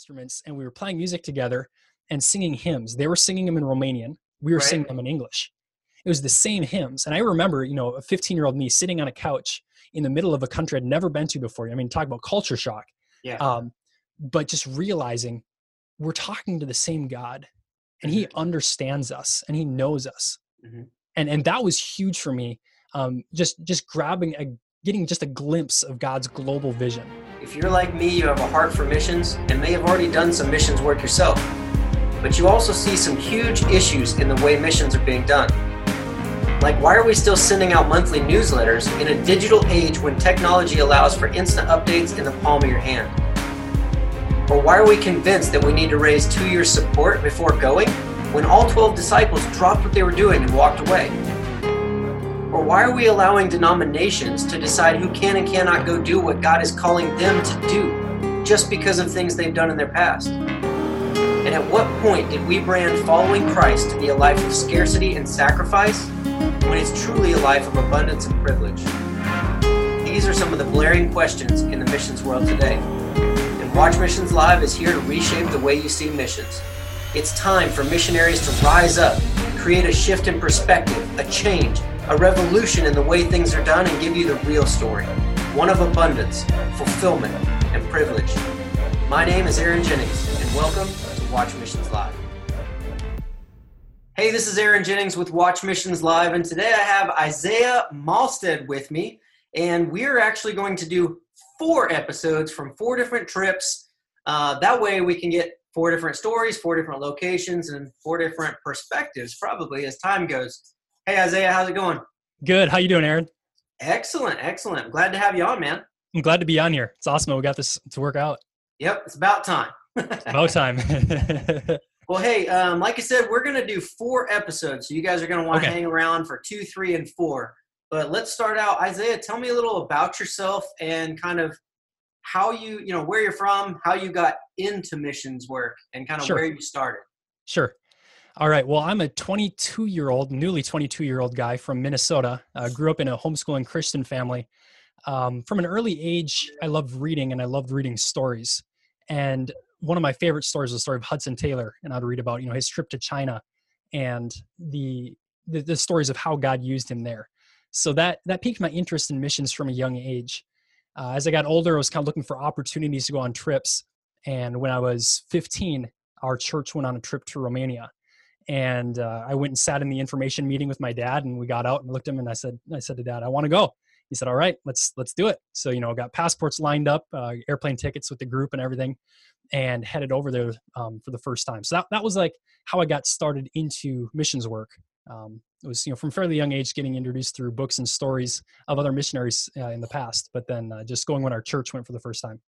instruments and we were playing music together and singing hymns. They were singing them in Romanian. We were Right. singing them in English. It was the same hymns. And I remember, you know, a 15 year old me sitting on a couch in the middle of a country I'd never been to before. I mean, talk about culture shock. Yeah. Um, but just realizing we're talking to the same God and he understands us and he knows us. Mhm. And, and that was huge for me. Um, just, just grabbing a, getting just a glimpse of God's global vision. If you're like me, you have a heart for missions and may have already done some missions work yourself. But you also see some huge issues in the way missions are being done. Like, why are we still sending out monthly newsletters in a digital age when technology allows for instant updates in the palm of your hand? Or why are we convinced that we need to raise two years' support before going when all 12 disciples dropped what they were doing and walked away? Or why are we allowing denominations to decide who can and cannot go do what God is calling them to do just because of things they've done in their past? And at what point did we brand following Christ to be a life of scarcity and sacrifice when it's truly a life of abundance and privilege? These are some of the blaring questions in the missions world today. And Watch Missions Live is here to reshape the way you see missions. It's time for missionaries to rise up, create a shift in perspective, a change, a revolution in the way things are done, and give you the real story one of abundance, fulfillment, and privilege. My name is Aaron Jennings, and welcome to Watch Missions Live. Hey, this is Aaron Jennings with Watch Missions Live, and today I have Isaiah Malstead with me, and we're actually going to do four episodes from four different trips. Uh, that way, we can get four different stories, four different locations, and four different perspectives, probably as time goes. Hey, Isaiah, how's it going? Good. How you doing, Aaron? Excellent, excellent. Glad to have you on, man. I'm glad to be on here. It's awesome that we got this to work out. Yep, it's about time. About time. Well, hey, um, like I said, we're going to do four episodes. So you guys are going to want to Okay. hang around for two, three, and four. But let's start out. Isaiah, tell me a little about yourself and kind of how you, you know, where you're from, how you got into missions work, and kind of Sure. where you started. Sure. All right. Well, I'm a 22 year old, newly 22 year old guy from Minnesota. Uh, grew up in a homeschooling Christian family. Um, from an early age, I loved reading and I loved reading stories. And one of my favorite stories was the story of Hudson Taylor, and I'd read about you know his trip to China and the the, the stories of how God used him there. So that that piqued my interest in missions from a young age. Uh, as I got older, I was kind of looking for opportunities to go on trips. And when I was 15, our church went on a trip to Romania and uh, I went and sat in the information meeting with my dad, and we got out and looked at him, and I said, I said to dad, I want to go. He said, all right, let's let's do it. So you know, got passports lined up, uh, airplane tickets with the group and everything, and headed over there um, for the first time. So that that was like how I got started into missions work. Um, it was you know from fairly young age getting introduced through books and stories of other missionaries uh, in the past, but then uh, just going when our church went for the first time.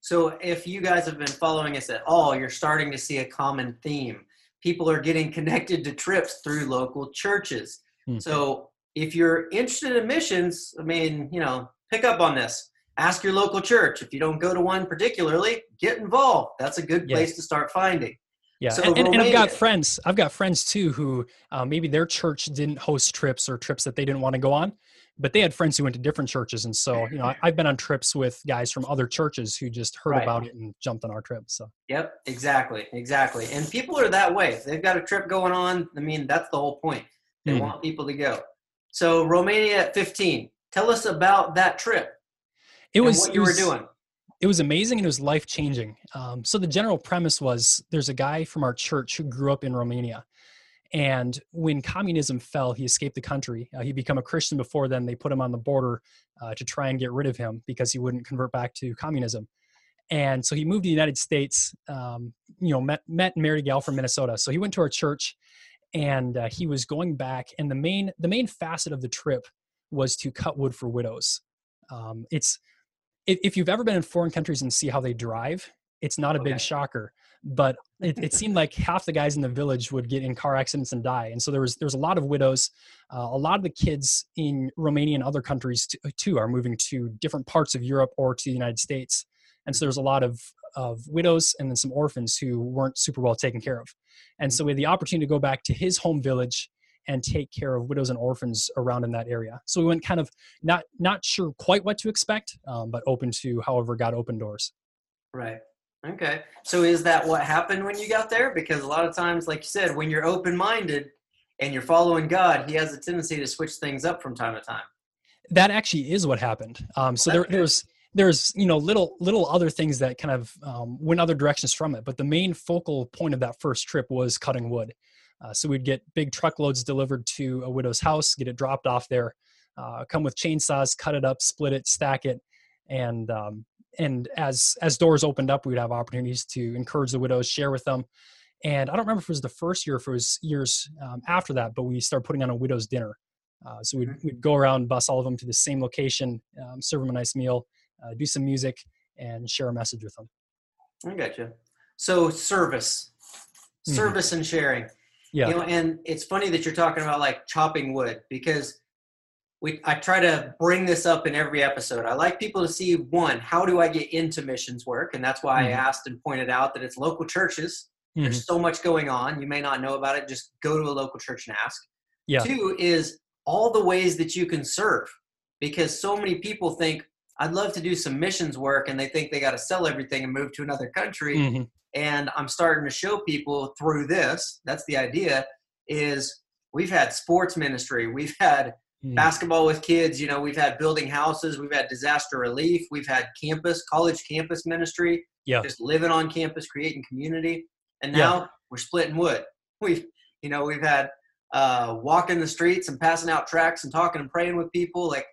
So if you guys have been following us at all, you're starting to see a common theme. People are getting connected to trips through local churches. Hmm. So if you're interested in missions, I mean, you know, pick up on this. Ask your local church. If you don't go to one particularly, get involved. That's a good place to start finding. Yeah, So and, and, and I've got friends. I've got friends too who uh, maybe their church didn't host trips or trips that they didn't want to go on, but they had friends who went to different churches, and so you know I, I've been on trips with guys from other churches who just heard Right. about it and jumped on our trip. So Yep, exactly, exactly. And people are that way. If they've got a trip going on, I mean, that's the whole point. They Mhm. want people to go. So Romania at 15. Tell us about that trip. it was what you were doing. it was amazing and it was life changing. Um, so the general premise was there's a guy from our church who grew up in Romania, and when communism fell, he escaped the country. Uh, he'd become a Christian before then. They put him on the border uh, to try and get rid of him because he wouldn't convert back to communism. And so he moved to the United States. Um, you know, met met and married a gal from Minnesota. So he went to our church, and uh, he was going back. And the main the main facet of the trip was to cut wood for widows. Um, it's if, if you've ever been in foreign countries and see how they drive, it's not a Okay. big shocker. But it, it seemed like half the guys in the village would get in car accidents and die, and so there was there was a lot of widows. Uh, a lot of the kids in Romania and other countries t- too are moving to different parts of Europe or to the United States, and so there's a lot of of widows and then some orphans who weren't super well taken care of. And so we had the opportunity to go back to his home village and take care of widows and orphans around in that area. So we went kind of not not sure quite what to expect, um, but open to however God opened doors. Right, Okay. So is that what happened when you got there? Because a lot of times, like you said, when you're open minded and you're following God, He has a tendency to switch things up from time to time. That actually is what happened. Um, so there, there's there's you know little little other things that kind of um, went other directions from it, but the main focal point of that first trip was cutting wood. Uh, so we'd get big truckloads delivered to a widow's house, get it dropped off there, uh, come with chainsaws, cut it up, split it, stack it, and um, and as as doors opened up, we'd have opportunities to encourage the widows, share with them. And I don't remember if it was the first year, if it was years um, after that, but we started putting on a widow's dinner. Uh, so we'd, mm-hmm. we'd go around, bus all of them to the same location, um, serve them a nice meal, uh, do some music, and share a message with them. I got you. So service, mm-hmm. service and sharing. Yeah. You know, and it's funny that you're talking about like chopping wood because we I try to bring this up in every episode. I like people to see one, how do I get into missions work? And that's why mm-hmm. I asked and pointed out that it's local churches. Mm-hmm. There's so much going on. You may not know about it. Just go to a local church and ask. Yeah. Two is all the ways that you can serve because so many people think I'd love to do some missions work and they think they got to sell everything and move to another country. Mm-hmm. And I'm starting to show people through this, that's the idea, is we've had sports ministry, we've had mm. basketball with kids. You know, we've had building houses, we've had disaster relief, we've had campus, college campus ministry. Yeah. Just living on campus, creating community, and now yeah. we're splitting wood. We've, you know, we've had uh, walking the streets and passing out tracts and talking and praying with people. Like,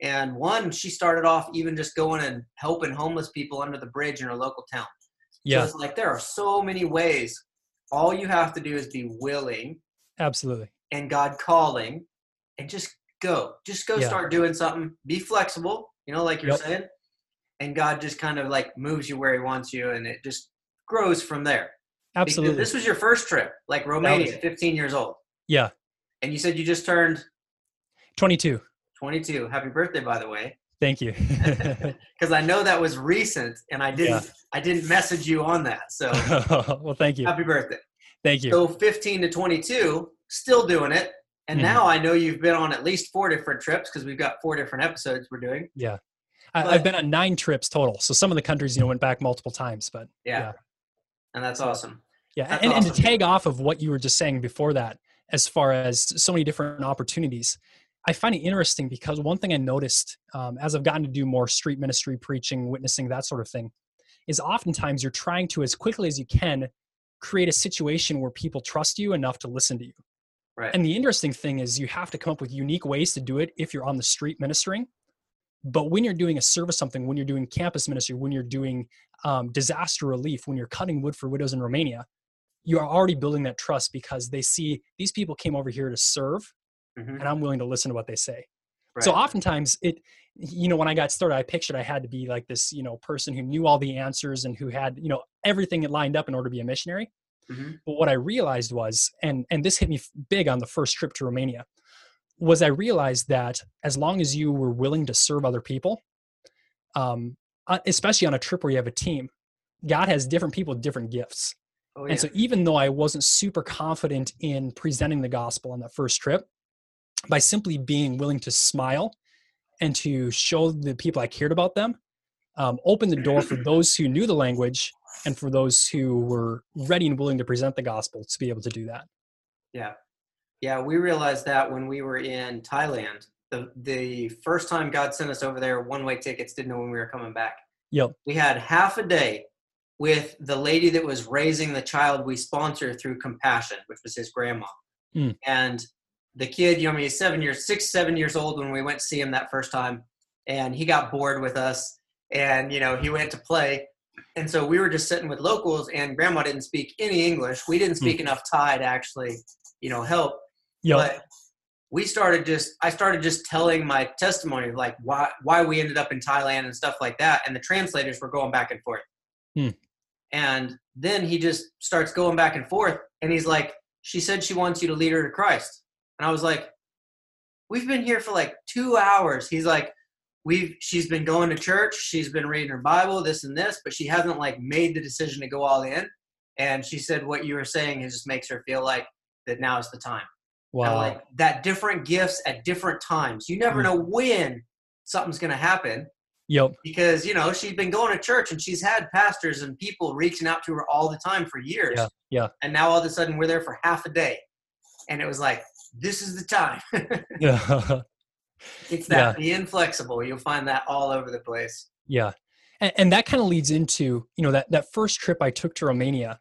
and one, she started off even just going and helping homeless people under the bridge in her local town. Yeah. So it's like there are so many ways. All you have to do is be willing. Absolutely. And God calling and just go. Just go yeah. start doing something. Be flexible, you know, like you're yep. saying. And God just kind of like moves you where He wants you, and it just grows from there. Absolutely. Because this was your first trip, like Romania, was, 15 years old. Yeah. And you said you just turned 22. 22. Happy birthday, by the way. Thank you. Because I know that was recent, and I didn't. Yeah. I didn't message you on that. So. well, thank you. Happy birthday. Thank you. So 15 to 22, still doing it. And mm now I know you've been on at least four different trips because we've got four different episodes we're doing. Yeah. But, I've been on nine trips total. So some of the countries, you know, went back multiple times, but yeah. yeah. And that's awesome. Yeah. That's and, awesome. and to tag off of what you were just saying before that, as far as so many different opportunities, I find it interesting because one thing I noticed um, as I've gotten to do more street ministry, preaching, witnessing, that sort of thing, is oftentimes you're trying to, as quickly as you can, create a situation where people trust you enough to listen to you. Right. And the interesting thing is you have to come up with unique ways to do it if you're on the street ministering. But when you're doing a service something, when you're doing campus ministry, when you're doing um, disaster relief, when you're cutting wood for widows in Romania, you are already building that trust because they see these people came over here to serve mm-hmm. and I'm willing to listen to what they say. Right. So oftentimes it, you know, when I got started, I pictured I had to be like this, you know, person who knew all the answers and who had, you know, everything lined up in order to be a missionary. Mm-hmm. But what I realized was, and and this hit me big on the first trip to Romania, was I realized that as long as you were willing to serve other people, um, especially on a trip where you have a team, God has different people with different gifts. Oh, yeah. And so even though I wasn't super confident in presenting the gospel on that first trip, by simply being willing to smile and to show the people I cared about them, um, open the door for those who knew the language and for those who were ready and willing to present the gospel to be able to do that. Yeah. Yeah, we realized that when we were in Thailand. The the first time God sent us over there, one way tickets, didn't know when we were coming back. Yep. We had half a day with the lady that was raising the child we sponsor through Compassion, which was his grandma. Mm. And the kid, you know, I mean, he's seven years, six, seven years old when we went to see him that first time, and he got bored with us, and you know, he went to play, and so we were just sitting with locals, and grandma didn't speak any English. We didn't speak mm. enough Thai to actually, you know, help. Yep. But we started just, I started just telling my testimony, like why why we ended up in Thailand and stuff like that, and the translators were going back and forth. Mm. And then he just starts going back and forth, and he's like, "She said she wants you to lead her to Christ," and I was like, "We've been here for like two hours." He's like, we've she's been going to church she's been reading her bible this and this but she hasn't like made the decision to go all in and she said what you were saying is just makes her feel like that now is the time wow like that different gifts at different times you never mm. know when something's going to happen Yep. because you know she's been going to church and she's had pastors and people reaching out to her all the time for years. Yeah, yeah. And now all of a sudden we're there for half a day, and it was like this is the time. Yeah. it's that be inflexible. You'll find that all over the place. Yeah. And, and that kind of leads into, you know, that, that first trip I took to Romania,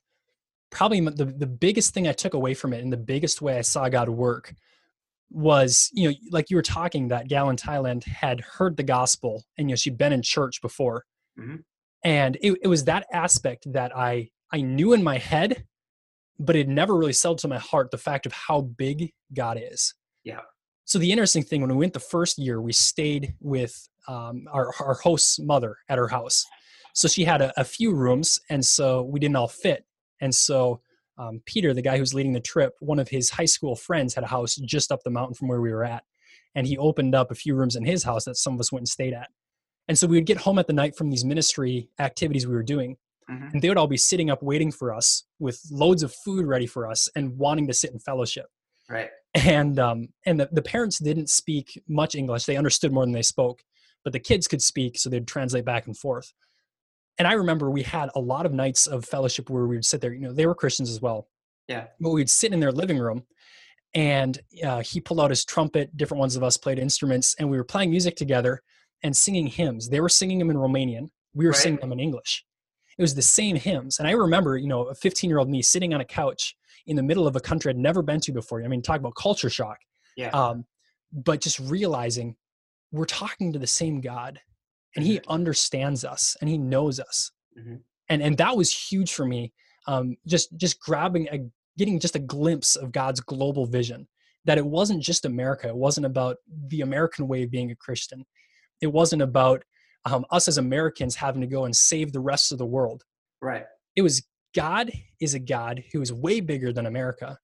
probably the, the biggest thing I took away from it and the biggest way I saw God work was, you know, like you were talking that gal in Thailand had heard the gospel and, you know, she'd been in church before. Mhm. And it, it was that aspect that I, I knew in my head, but it never really settled to my heart the fact of how big God is. Yeah. So the interesting thing when we went the first year, we stayed with um, our, our host's mother at her house. So she had a, a few rooms, and so we didn't all fit. And so um, Peter, the guy who's leading the trip, one of his high school friends had a house just up the mountain from where we were at, and he opened up a few rooms in his house that some of us went and stayed at. And so we would get home at the night from these ministry activities we were doing, Mhm. and they would all be sitting up waiting for us with loads of food ready for us and wanting to sit in fellowship Right. And um, and the, the parents didn't speak much english. They understood more than they spoke but the kids could speak so they'd translate back and forth. And i remember we had a lot of nights of fellowship where we would sit there you know they were christians as well. Yeah. but we'd sit in their living room and uh, he pulled out his trumpet different ones of us played instruments and we were playing music together and singing hymns. They were singing them in romanian. We were Right. singing them in english it was the same hymns. And i remember you know a 15 year old me sitting on a couch in the middle of a country i'd never been to before. I mean talk about culture shock. Yeah. um, but just realizing we're talking to the same god and he understands us and he knows us. Mhm. and and that was huge for me um, just just grabbing a getting just a glimpse of god's global vision. That it wasn't just america. It wasn't about the american way of being a christian. It wasn't about um, us as americans having to go and save the rest of the world. Right. it was god is a god who is way bigger than america.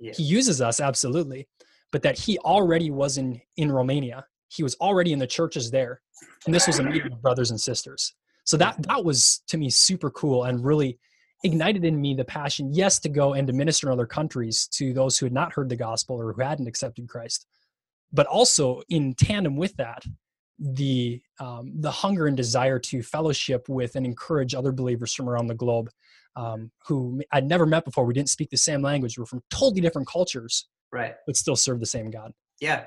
Yeah. he uses us absolutely but that he already was in in romania. He was already in the churches there and this was a meeting of brothers and sisters. So that that was to me super cool and really ignited in me the passion yes to go and to minister in other countries to those who had not heard the gospel or who hadn't accepted christ but also in tandem with that the um, the hunger and desire to fellowship with and encourage other believers from around the globe um, who I'd never met before. We didn't speak the same language. We're from totally different cultures, Right. but still serve the same God. Yeah.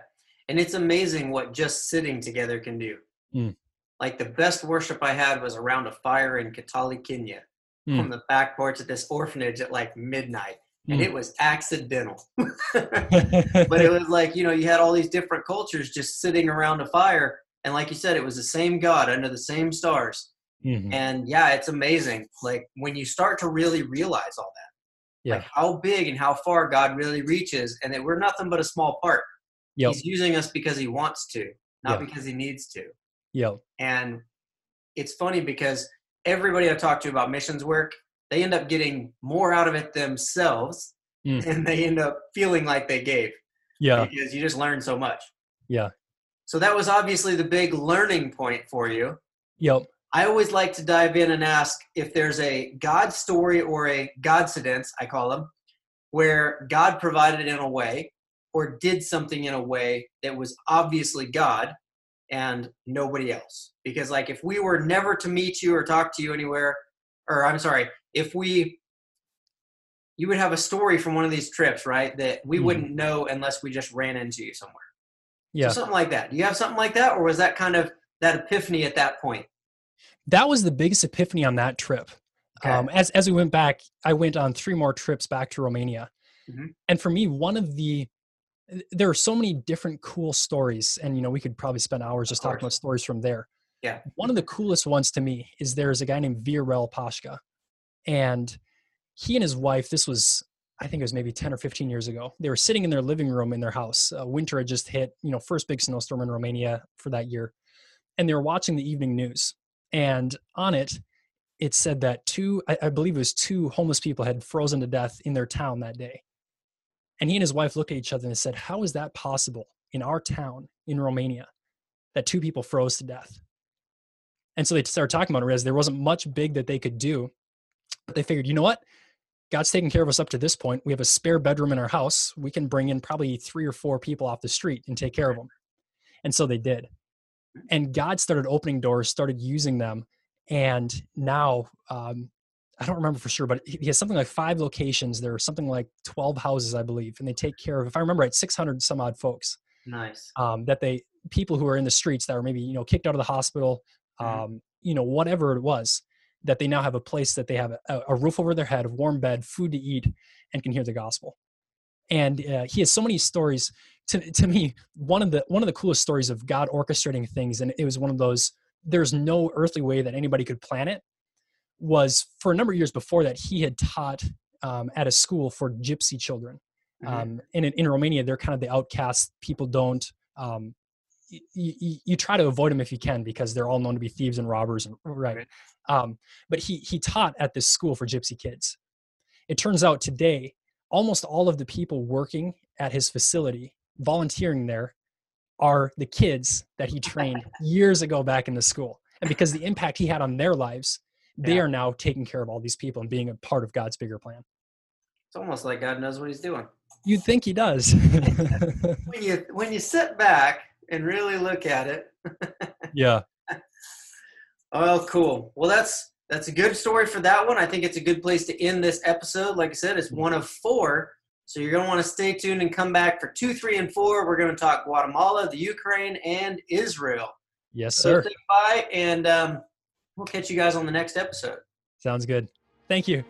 And it's amazing what just sitting together can do. Mm. Like the best worship I had was around a fire in Kitale, Kenya, Mm. on the back porch at this orphanage at like midnight. And Mm. it was accidental. but it was like, you know, you had all these different cultures just sitting around a fire. And like you said, it was the same God under the same stars. Mhm. And yeah, it's amazing. Like when you start to really realize all that, Yeah. like how big and how far God really reaches, and that we're nothing but a small part. Yep. He's using us because he wants to, not Yeah. because he needs to. yeah And it's funny because everybody I've talked to about missions work, they end up getting more out of it themselves Mm. and they end up feeling like they gave Yeah. because you just learn so much. Yeah. So that was obviously the big learning point for you. Yep. I always like to dive in and ask if there's a God story or a Godcidence, I call them, where God provided in a way or did something in a way that was obviously God and nobody else. Because, like, if we were never to meet you or talk to you anywhere, or I'm sorry, if we, you would have a story from one of these trips, right? That we Mhm. wouldn't know unless we just ran into you somewhere. Yeah. So something like that. Do you have something like that, or was that kind of that epiphany at that point? that was the biggest epiphany on that trip. Okay. Um, as as we went back, I went on three more trips back to Romania, Mhm. and for me, one of the there are so many different cool stories, and you know we could probably spend hours just talking about stories from there. Yeah. One of the coolest ones to me is there's a guy named Virel Pashka, and he and his wife. This was I think it was maybe 10 or 15 years ago. They were sitting in their living room in their house. Uh, winter had just hit, you know, first big snowstorm in Romania for that year. And they were watching the evening news. And on it, it said that two, I, I believe it was two homeless people had frozen to death in their town that day. And he and his wife looked at each other and said, How is that possible in our town in Romania that two people froze to death? And so they started talking about it as there wasn't much big that they could do. But they figured, you know what? God's taken care of us up to this point. We have a spare bedroom in our house. We can bring in probably three or four people off the street and take care of them. And so they did. and God started opening doors, started using them, and now um, I don't remember for sure, but he has something like five locations. There are something like twelve houses, I believe, and they take care of, if I remember right, six hundred some odd folks. Nice. Um, that they people who are in the streets that were maybe you know kicked out of the hospital, Mhm. um, you know whatever it was, that they now have a place that they have a, a roof over their head, a warm bed, food to eat, and can hear the gospel. And uh, he has so many stories. To to me, one of the one of the coolest stories of God orchestrating things, and it was one of those. There's no earthly way that anybody could plan it. Was for a number of years before that he had taught um, at a school for gypsy children. Mhm. Um, and in, in Romania, they're kind of the outcasts. People don't. Um, y- y- you try to avoid them if you can because they're all known to be thieves and robbers. And, right. Um, but he he taught at this school for gypsy kids. It turns out today, almost all of the people working at his facility, volunteering there, are the kids that he trained years ago back in the school. And because the impact he had on their lives, they Yeah. are now taking care of all these people and being a part of God's bigger plan. It's almost like God knows what He's doing. You'd think he does. When you when you sit back and really look at it, yeah. Oh, cool. Well, that's that's a good story for that one. I think it's a good place to end this episode. Like I said, it's one of four, so you're going to want to stay tuned and come back for two, three, and four. We're going to talk Guatemala, the Ukraine, and Israel. Yes, sir. say bye, and um, we'll catch you guys on the next episode. Sounds good. Thank you.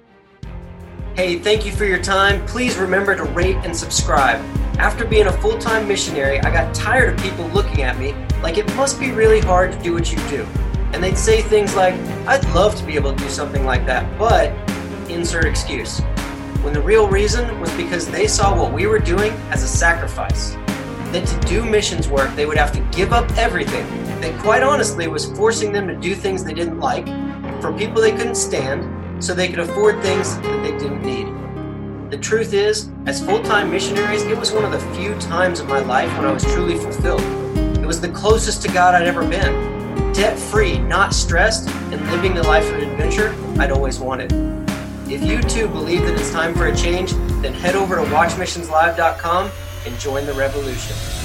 Hey, thank you for your time. Please remember to rate and subscribe. After being a full time missionary, I got tired of people looking at me like it must be really hard to do what you do. And they'd say things like, I'd love to be able to do something like that, but insert excuse. When the real reason was because they saw what we were doing as a sacrifice. That to do missions work, they would have to give up everything. That quite honestly was forcing them to do things they didn't like, for people they couldn't stand, so they could afford things that they didn't need. The truth is, as full time missionaries, it was one of the few times in my life when I was truly fulfilled. It was the closest to God I'd ever been. Debt free, not stressed, and living the life of adventure I'd always wanted. If you too believe that it's time for a change, then head over to watchmissionslive.com and join the revolution.